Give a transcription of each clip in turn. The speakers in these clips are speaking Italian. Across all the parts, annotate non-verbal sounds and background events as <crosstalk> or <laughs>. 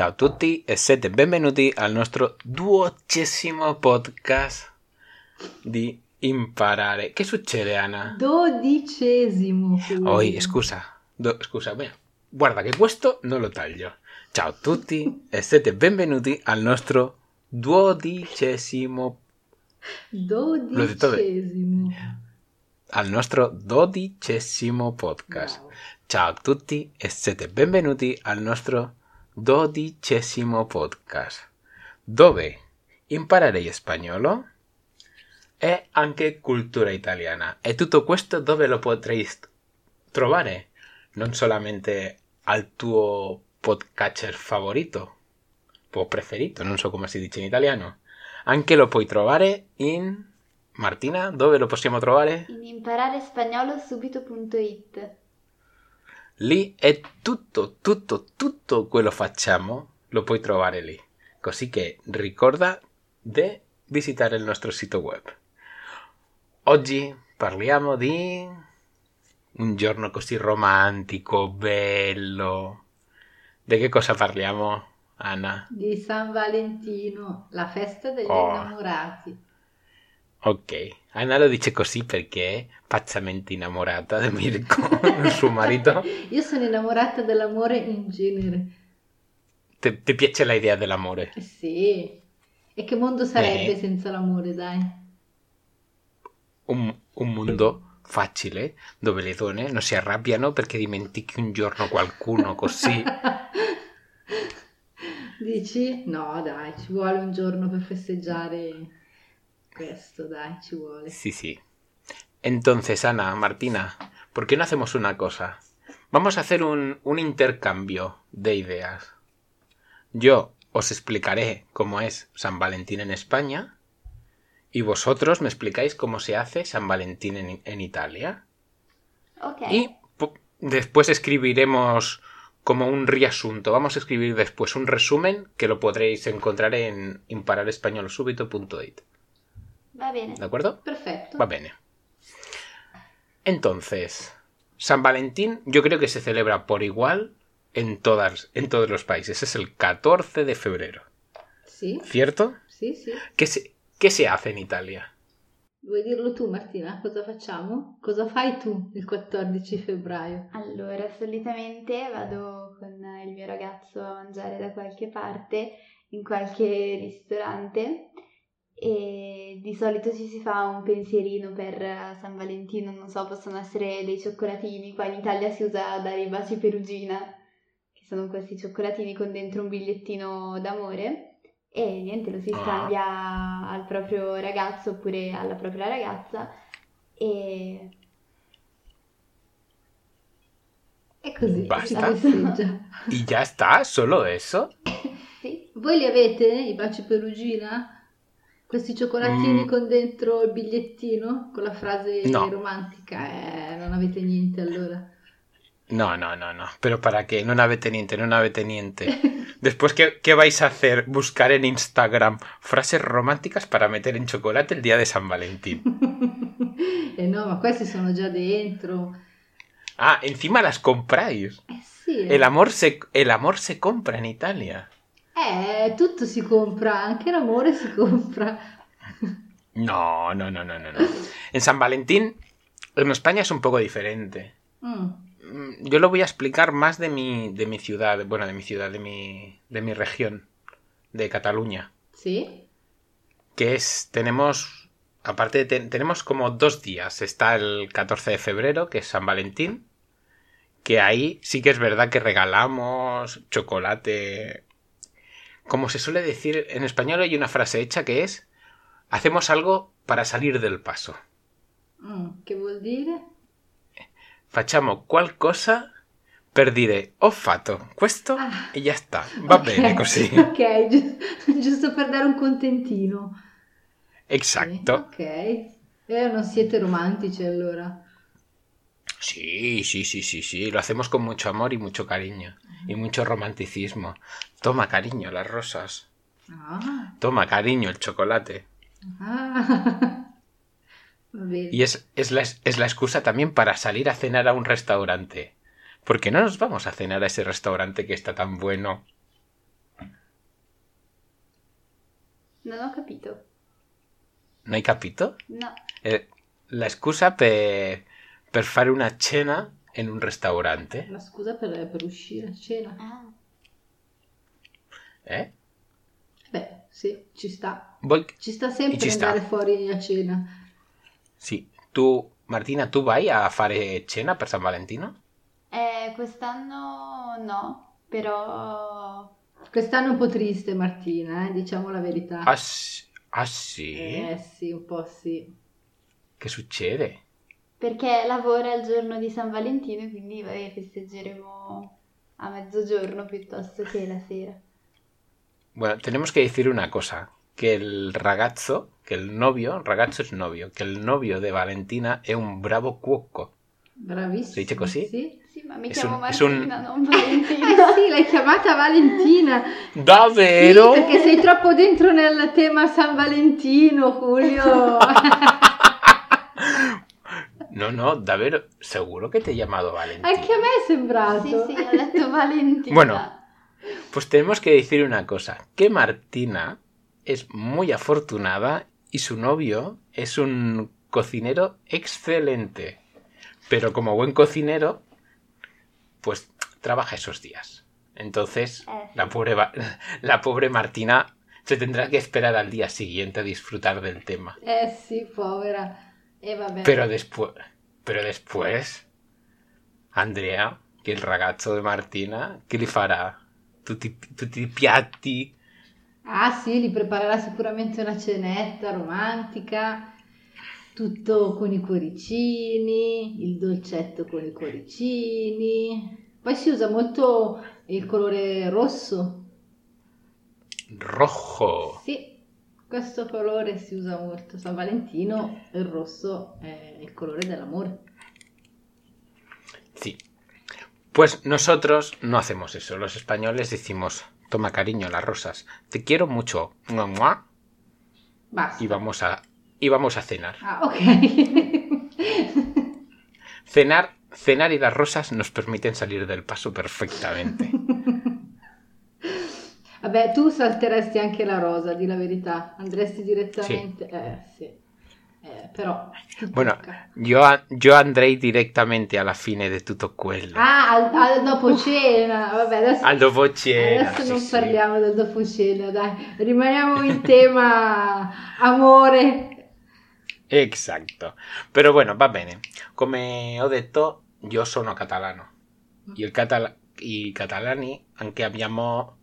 Ciao a tutti e siete benvenuti al nostro duodecimo podcast di imparare. Che succede, Anna? Dodicesimo. Oi, scusa, do- scusa, beh, guarda che questo non lo taglio. Ciao a tutti e siete benvenuti al nostro duodicesimo. Dodicesimo. al nostro dodicesimo podcast. Bravo. Ciao a tutti e siete benvenuti al nostro dodicesimo podcast, dove imparerei spagnolo e anche cultura italiana. E tutto questo dove lo potrei trovare? Non solamente al tuo podcatcher favorito o preferito, non so come si dice in italiano. Anche lo puoi trovare in... Martina, dove lo possiamo trovare? In imparare spagnolo subito.it. Lì è tutto, tutto, tutto quello facciamo lo puoi trovare lì. Così che ricorda di visitare il nostro sito web. Oggi parliamo di un giorno così romantico, bello. Di che cosa parliamo, Anna? Di San Valentino, la festa degli Oh. innamorati. Ok, Anna lo dice così perché è pazzamente innamorata di Mirko, il <laughs> suo marito. Io sono innamorata dell'amore in genere. Ti, ti piace l'idea dell'amore? Sì. E che mondo sarebbe Eh. senza l'amore, dai? un, un mondo facile dove le donne non si arrabbiano perché dimentichi un giorno qualcuno così. <laughs> Dici? No, dai, ci vuole un giorno per festeggiare questo, dai, ci vuole. Sí, sí. Entonces, Ana, Martina, ¿por qué no hacemos una cosa? Vamos a hacer un, un intercambio de ideas. Yo os explicaré cómo es San Valentín en España y vosotros me explicáis cómo se hace San Valentín en, en Italia. Ok. Y pu- después escribiremos como un riasunto. Vamos a escribir después un resumen que lo podréis encontrar en impararespañolosubito.it. Va bene. ¿De acuerdo? Perfetto. Va bene. Entonces, San Valentín yo creo que se celebra por igual en, todas, en todos los países. Es el 14 de febrero. Sì, ¿Cierto? sì, sì. ¿Qué se, qué se hace en Italia? Vuoi dirlo tu, Martina? Cosa facciamo? Cosa fai tu il 14 febbraio? Allora, solitamente vado con il mio ragazzo a mangiare da qualche parte, in qualche ristorante e di solito ci si fa un pensierino per eh, San Valentino, non so, possono essere dei cioccolatini, qua in Italia si usa dare i baci perugina, che sono questi cioccolatini con dentro un bigliettino d'amore e niente, lo si Ah. scambia al proprio ragazzo oppure alla propria ragazza e E così Basta? si festeggia. ¿Y ya está? ¿Solo eso? <coughs> sì, Voi li avete i baci perugina? Questi cioccolatini Mm. con dentro il bigliettino con la frase No. romantica? Eh, non avete niente allora. No, no, no, no. Pero ¿para qué? No nave teniente, no nave teniente. <laughs> Después, ¿qué, qué vais a hacer? Buscar en Instagram frases románticas para meter en chocolate el día de San Valentín. <laughs> eh no, ma questi sono già dentro. Ah, encima las compráis. Eh sì. eh. El amor se, el amor se compra en Italia. Eh, tutto si compra, anche l'amore si compra. No, no, no, no, no, no. En San Valentín, en España es un poco diferente. Mm. Mm, Yo lo voy a explicar más de mi, de mi ciudad, bueno, de mi ciudad, de mi, de mi región, de Cataluña. Sì? Que es, tenemos, aparte, de ten- tenemos como dos días. Está el 14 de febrero, que es San Valentín, que ahí sí que es verdad que regalamos chocolate. Como se suele decir en español, hay una frase hecha que es, hacemos algo para salir del paso. Mm, Che vuol dire? Facciamo qualcosa per dire ho fatto questo Ah. e ya sta. Va Ok, bene così. <laughs> Ok, giu- giusto per dare un contentino. Exacto. Ok. Eh, non siete romantici allora. Sí, sí, sí, sí, sí. Lo hacemos con mucho amor y mucho cariño. Y mucho romanticismo. Toma, cariño, las rosas. Ah, Toma, cariño, el chocolate. ah. <laughs> Y es, es, la, es la excusa también para salir a cenar a un restaurante. Porque no nos vamos a cenar a ese restaurante que está tan bueno. Non ho capito. Non hai capito? No. È la scusa per, per fare una cena in un ristorante. La scusa per, per uscire a cena. Ah. Eh? Beh, sì, ci sta. Voi, Ci sta sempre Ci sta. andare fuori a cena. sì, tu, Martina, tu vai a fare cena per San Valentino? Eh, quest'anno no, però Quest'anno è un po' triste Martina, eh, diciamo la verità. Ah, sì? Ah, sì? Eh sì, un po' sì. Che succede? Perché lavora il giorno di San Valentino e quindi vabbè, festeggeremo a mezzogiorno piuttosto che la sera. Bueno, tenemos que decir una cosa, que el ragazzo, que el novio, ragazzo es novio, que el novio de Valentina è un bravo cuoco. Bravissima. Si dice così? Sì. Sì, ma mi È chiamo un- è un- Martina, non Eh Valentina. sì, l'hai chiamata Valentina. Sì, Davvero? perché sei troppo dentro nel tema San Valentino, Julio. <laughs> No, no, davvero, seguro que te he llamado Valentina. Anche a me è sembrato. Sì, sì, ho detto Valentina. Bueno. Pues tenemos que decir una cosa, que Martina es muy afortunada y su novio es un cocinero excelente. Pero como buen cocinero, pues trabaja esos días. Entonces, sí. la pobre, la pobre Martina se tendrá que esperar al día siguiente a disfrutar del tema. Eh sì, povera. E vabbè. Pero después, pero después, Andrea, che il ragazzo di Martina, che li farà? Tutti, tutti i piatti? Ah sì, gli preparerà sicuramente una cenetta romantica, tutto con i cuoricini, il dolcetto con i cuoricini. Poi si usa molto il colore rosso. Rojo. Sì, questo colore si usa molto. San Valentino, il rosso è il colore dell'amore. Sí. Pues nosotros no hacemos eso. Los españoles decimos, toma cariño, las rosas. Te quiero mucho. Mua. Y vamos a, y vamos a cenar. Ah, ok. <laughs> Cenar, cenar y las rosas nos permiten salir del paso perfectamente. <laughs> Vabbè, tu salteresti anche la rosa, di la verità. Andresti direttamente. Eh, sì. Eh, però. Bueno, a- yo andrei direttamente alla fine di tutto quello. Ah, al, al dopo cena. Vabbè, adesso, Al dopo cena, adesso sì, non sì. parliamo del dopo cena, dai. Rimaniamo in tema amore. Exacto. Pero bueno, va bene. Come ho detto, io sono catalano. Y, el catala- y catalani anche abbiamo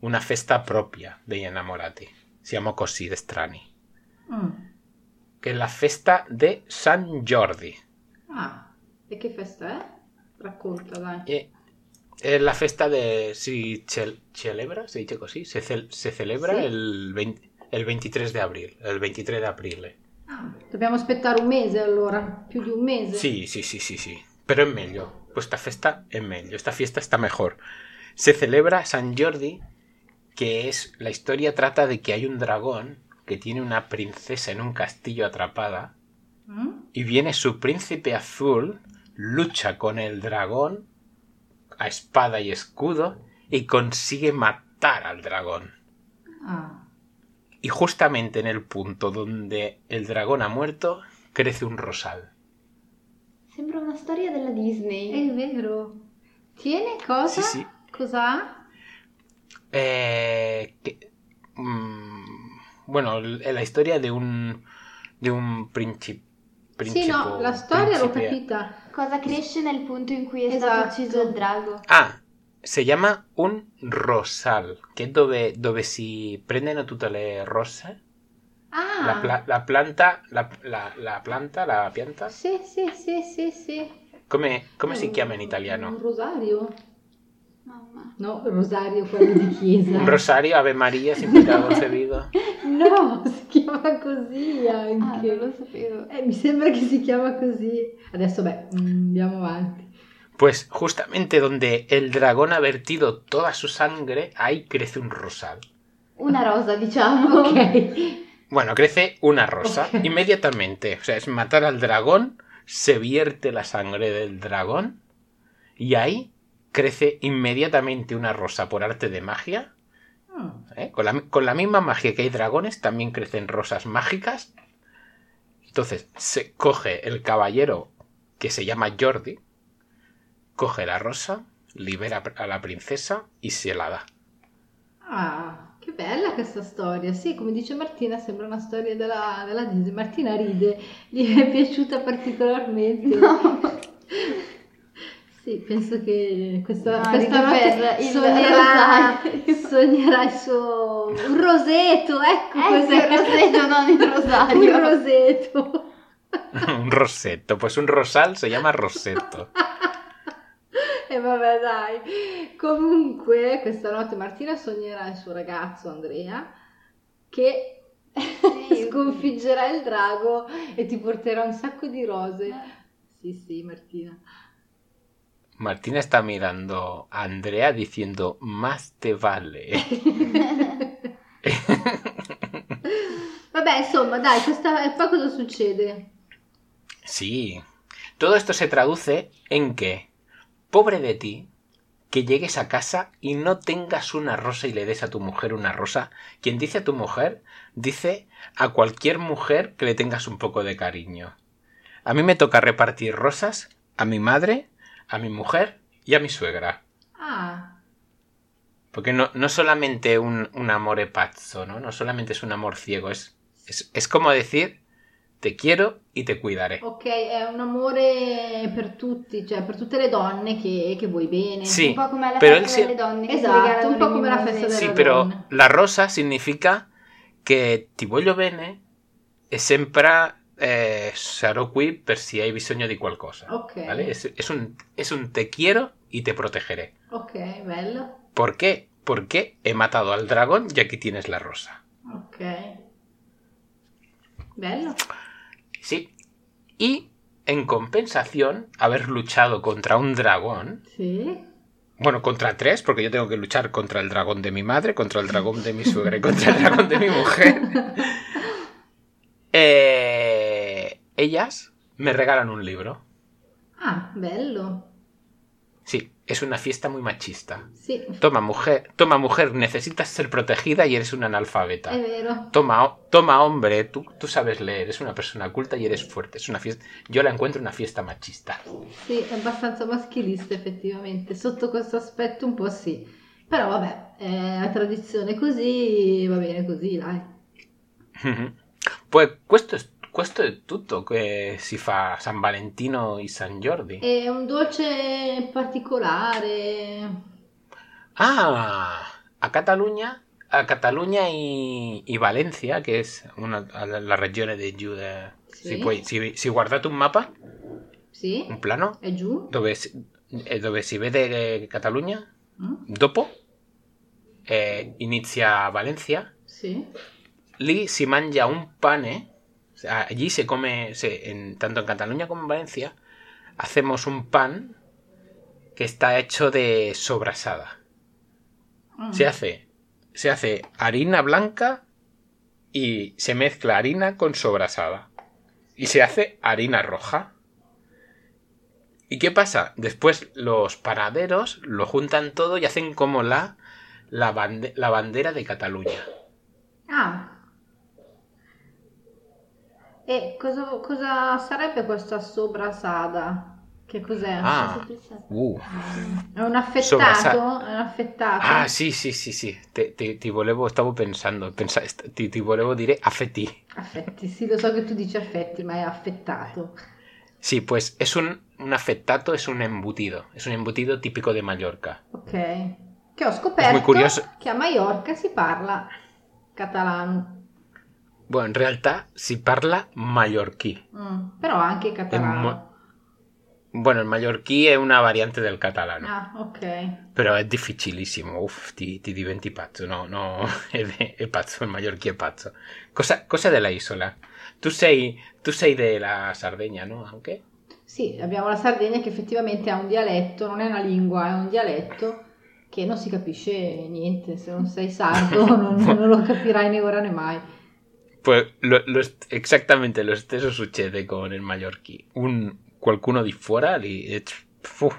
una festa propria degli innamorati. Siamo così de strani. Mm. Che è la festa de San Jordi. Ah, e che festa è? Racconta, dai. E- è la festa de... Si cel- celebra, si dice così? Se, cel- se celebra Sì. el, 20 el 23 de abril. El 23 de aprile. Ah, dobbiamo aspettare un mese allora, più di un mese. Sí, sí, sí, sí, sí. Pero es meglio. Pues esta fiesta es meglio. Esta fiesta está mejor. Se celebra San Jordi, que es. La historia trata de que hay un dragón que tiene una princesa en un castillo atrapada. Mm? Y viene su príncipe azul, lucha con el dragón a espada y escudo y consigue matar al dragón. Ah, Y justamente en el punto donde el dragón ha muerto, crece un rosal. Sembra una storia della Disney. è vero. Tiene cosa? Sì, sì. Cos'ha? Eh, que- mm, bueno, è la storia di un, di un princi- Sì, no, principe. la storia l'ho principe- capita. Cosa cresce nel punto in cui è stato Esatto. ucciso il drago? Ah, si chiama un rosal, che è dove, dove si prendono tutte le rose. Ah, La, pla- la planta, la, la- la planta, la pianta. sì, sì, sì, sì, sì. Come, come si Un- chiama in Un italiano? rosario? Mamma. No, rosario quello di chiesa. Un <laughs> rosario, Ave Maria, sin pecado concebido. <laughs> No, si chiama così Ah, anche. non lo sapevo. Eh, mi sembra che si chiama così. Adesso, beh, andiamo avanti. Pues justamente donde el dragón ha vertido toda su sangre, ahí crece un rosal. Una rosa, diciamo. Ok. Bueno, crece una rosa Ok. inmediatamente. O sea, es matar al dragón, se vierte la sangre del dragón y ahí crece inmediatamente una rosa por arte de magia Mm. ¿eh? Con, la, con la misma magia que hay dragones, también crecen rosas mágicas. Entonces, se coge el caballero que se llama Jordi, coge la rosa, libera a la princesa y se la da. Ah, che bella questa storia. Sì, come dice Martina, sembra una storia della, della Disney. Martina ride, gli è piaciuta particolarmente. <laughs> Sì, penso che questa, No, questa rido per il sognerà, rosario. sognerà il suo... un roseto, ecco Ecco cos'è. il roseto, non il rosario. Un roseto. <laughs> un rosetto, pues un rosal se llama rosetto. E vabbè, dai. Comunque, questa notte Martina sognerà il suo ragazzo Andrea che Sì. <laughs> sconfiggerà il drago e ti porterà un sacco di rose. Sì, sì, Martina. Martina está mirando a Andrea diciendo, más te vale. <laughs> Vabbè, insomma, dai, questa... e poi cosa succede? Sí. Todo esto se traduce en que, pobre de ti, que llegues a casa y no tengas una rosa y le des a tu mujer una rosa. Quien dice a tu mujer, dice a cualquier mujer que le tengas un poco de cariño. A mí me toca repartir rosas a mi madre, a mi mujer y a mi suegra. Ah, Porque no, no solamente un, un amore pazzo, ¿no? No solamente es un amor ciego, es, es, es como decir, te quiero y te cuidaré. ok, è un amore per tutti, cioè per tutte le donne che, che vuoi bene. Sì. Un po' come la Però festa si- delle donne che Esatto, un po' le come la festa delle- Sí, della pero donna. la rosa significa que ti voglio bene e sempre eh, sarò qui per si hai bisogno di qualcosa. Ok, ¿vale? Es, es un, es un te quiero y te protegeré. ok, bello. ¿Por qué? Porque he matado al dragón y aquí tienes la rosa. Ok. Bello. Sí. Y en compensación, haber luchado contra un dragón, Sì. bueno, contra tres, porque yo tengo que luchar contra el dragón de mi madre, contra el dragón de mi suegra y contra el dragón de mi mujer. <laughs> Eh, ellas me regalan un libro. Ah, bello. Sí, es una fiesta muy machista. Sì, Toma, mujer, toma, mujer, necesitas ser protegida y eres una analfabeta. è vero. Toma, toma, hombre, tú, tú sabes leer, eres una persona culta y eres fuerte. Es una fiesta. Yo la encuentro una fiesta machista. Sì, è abbastanza maschilista effettivamente. Sotto questo aspetto un po' sì. Però vabbè, è la tradizione così, va bene così, dai. <laughs> Pues questo è, questo è tutto che si fa San Valentino e San Jordi. È un dolce particolare. Ah, a Cataluña, a Cataluña y, y Valencia, que es una, la, regione de giù. de- Sì. Si, puoi- si- si guardate un mapa, Sì? un plano, È giù? dove si, eh, dove si vede eh, Cataluña, Mm? dopo eh, inizia Valencia, Sì. lì si mangia un pane, allí se come, se- en- tanto en Cataluña como en Valencia, hacemos un pan que está hecho de sobrasada. Mm. Se hace, se hace harina blanca y se mezcla harina con sobrasada. Y se hace harina roja. ¿Y qué pasa? Después los panaderos lo juntan todo y hacen como la, la, bande- la bandera de Cataluña. Ah. E cosa, cosa sarebbe questa sobrasada? Che cos'è? Ah, uh. È un affettato? È un affettato? Ah, sì, sì, sì, sì. Ti, ti- ti volevo, stavo pensando, pensa- ti, ti volevo dire affetti. Affetti, sì, lo so che tu dici affetti, ma è affettato. Sí, pues es un, un affettato, es un embutido. Es un embutido típico de Mallorca. Ok. Che ho scoperto che a Maiorca si parla catalano. Bueno, en realidad si parla mallorquí. Mm, Però anche catalano. mo- Bueno, el mallorquí è una variante del catalano, Ah, ok. però è difficilissimo. Uff, ti, ti diventi pazzo. No, no, <laughs> è, è pazzo, il mallorquí è pazzo. Cosa, cosa della isola? Tu sei, tu sei della Sardegna, no? Anche? Sì, abbiamo la Sardegna che effettivamente ha un dialetto, non è una lingua, è un dialetto che non si capisce niente. Se non sei sardo <laughs> non, non lo capirai né ora né mai. Pues lo, lo exactamente lo stesso succede con il mallorquí. Un, qualcuno di fuori fu,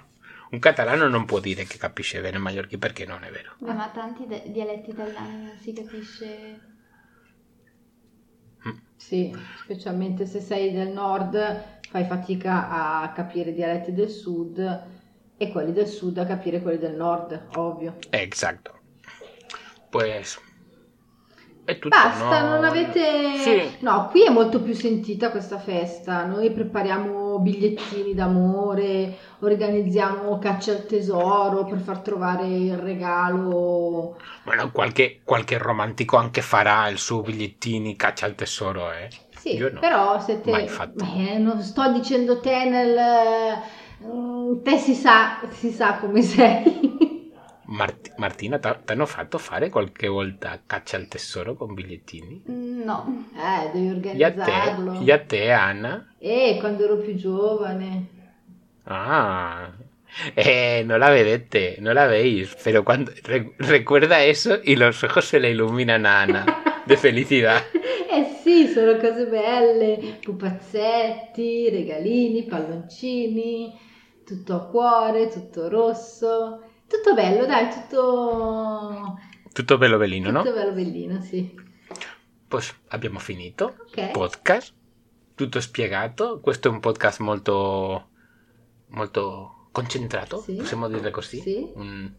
Un catalano non può dire che capisce bene il mallorquí perché non è vero. Beh, ma tanti de- dialetti italiani non si capisce. Sì, specialmente se sei del nord fai fatica a capire i dialetti del sud e quelli del sud a capire quelli del nord, ovvio. Exacto. Pues è tutto, Basta, no? non avete... Sì. No, qui è molto più sentita questa festa. Noi prepariamo bigliettini d'amore, organizziamo caccia al tesoro per far trovare il regalo. Bueno, qualche, qualche romantico anche farà il suo bigliettini caccia al tesoro, eh. Sì, Io no. però. Mai fatto. Beh, <laughs> non sto dicendo te nel... mm, Te si sa, si sa come sei. <laughs> Mart- Martina, ti hanno fatto fare qualche volta caccia al tesoro con bigliettini? No. Eh, devi a te, organizzarlo. e a te, Anna? Eh, quando ero più giovane. Ah, eh, no la vedete, no la veis, pero cuando re- recuerda eso y los ojos se le iluminan a Ana <laughs> de felicidad. Eh sì, sono cose belle, pupazzetti, regalini, palloncini, tutto a cuore, tutto rosso, tutto bello, dai, tutto, Tutto bello bellino, tutto no? bello bellino, sì. Pues abbiamo finito. Ok. Podcast, tutto spiegato. Questo è un podcast molto, molto concentrato, Sì. possiamo dire così. Sì. Un-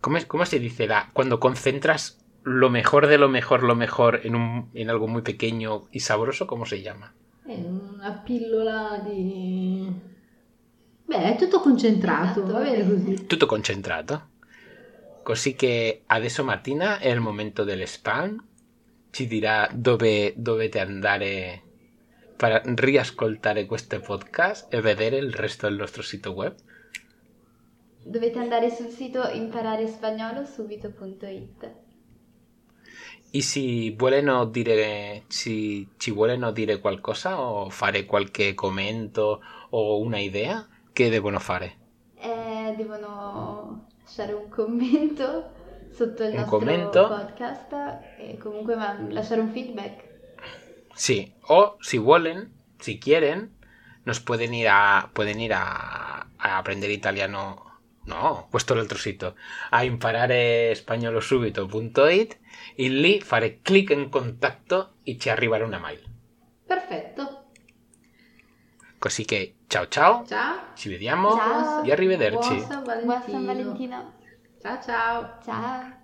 ¿Cómo, cómo se dice la, cuando concentras lo mejor de lo mejor, lo mejor en, un, en algo muy pequeño y sabroso? ¿Cómo se llama? È una pillola di... È tutto concentrato, Esatto. va bene così. Tutto concentrato. Così che adesso Martina è il momento del spam. Ci dirà dove dovete andare per riascoltare questo podcast e vedere il resto del nostro sito web. Dovete andare sul sito imparerespagnolo.subito.it. E se vogliono dire, ci, ci vogliono dire qualcosa o fare qualche commento o una idea, che devono fare? Eh, devono lasciare un commento sotto il Un nostro commento. podcast e comunque ma- lasciare un feedback. Sí, o si vuelen, si quieren, nos pueden ir a pueden ir a, a aprender italiano. No, questo è l'altro sito. A impararespagnolosubito.it e lì fare clic in contatto e ci arriverà una mail. Perfetto. Così che ciao ciao, Ciao. ci vediamo Ciao. e arrivederci. Buon San Buon Valentino. San Valentino. Ciao ciao. Ciao.